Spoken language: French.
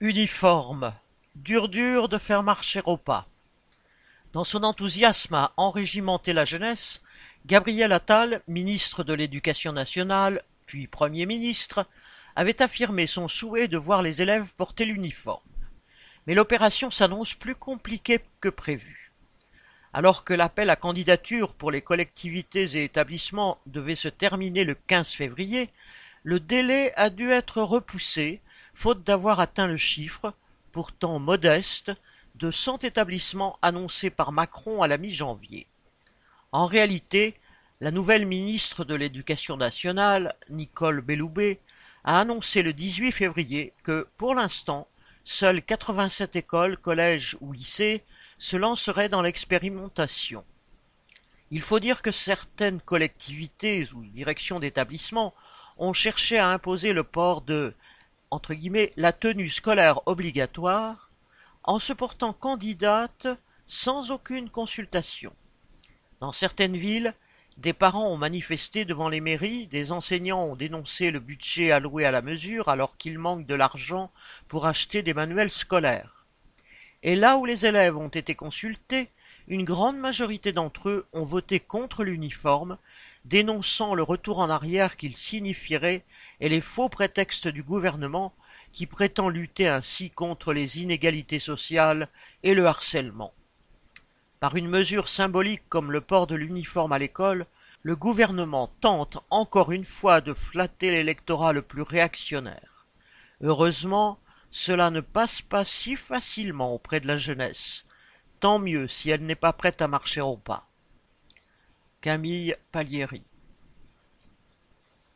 Uniforme, dur dur de faire marcher au pas. Dans son enthousiasme à enrégimenter la jeunesse, Gabriel Attal, ministre de l'Éducation nationale, puis Premier ministre, avait affirmé son souhait de voir les élèves porter l'uniforme. Mais l'opération s'annonce plus compliquée que prévu. Alors que l'appel à candidature pour les collectivités et établissements devait se terminer le 15 février, le délai a dû être repoussé faute d'avoir atteint le chiffre, pourtant modeste, de cent établissements annoncés par Macron à la mi-janvier. En réalité, la nouvelle ministre de l'Éducation nationale, Nicole Belloubet, a annoncé le 18 février que, pour l'instant, seules 87 écoles, collèges ou lycées se lanceraient dans l'expérimentation. Il faut dire que certaines collectivités ou directions d'établissements ont cherché à imposer le port de la tenue scolaire obligatoire en se portant candidate sans aucune consultation. Dans certaines villes, des parents ont manifesté devant les mairies, des enseignants ont dénoncé le budget alloué à la mesure alors qu'il manque de l'argent pour acheter des manuels scolaires. Et là où les élèves ont été consultés, une grande majorité d'entre eux ont voté contre l'uniforme dénonçant le retour en arrière qu'il signifierait et les faux prétextes du gouvernement qui prétend lutter ainsi contre les inégalités sociales et le harcèlement. Par une mesure symbolique comme le port de l'uniforme à l'école, le gouvernement tente encore une fois de flatter l'électorat le plus réactionnaire. Heureusement, cela ne passe pas si facilement auprès de la jeunesse. Tant mieux si elle n'est pas prête à marcher au pas. Camille Palieri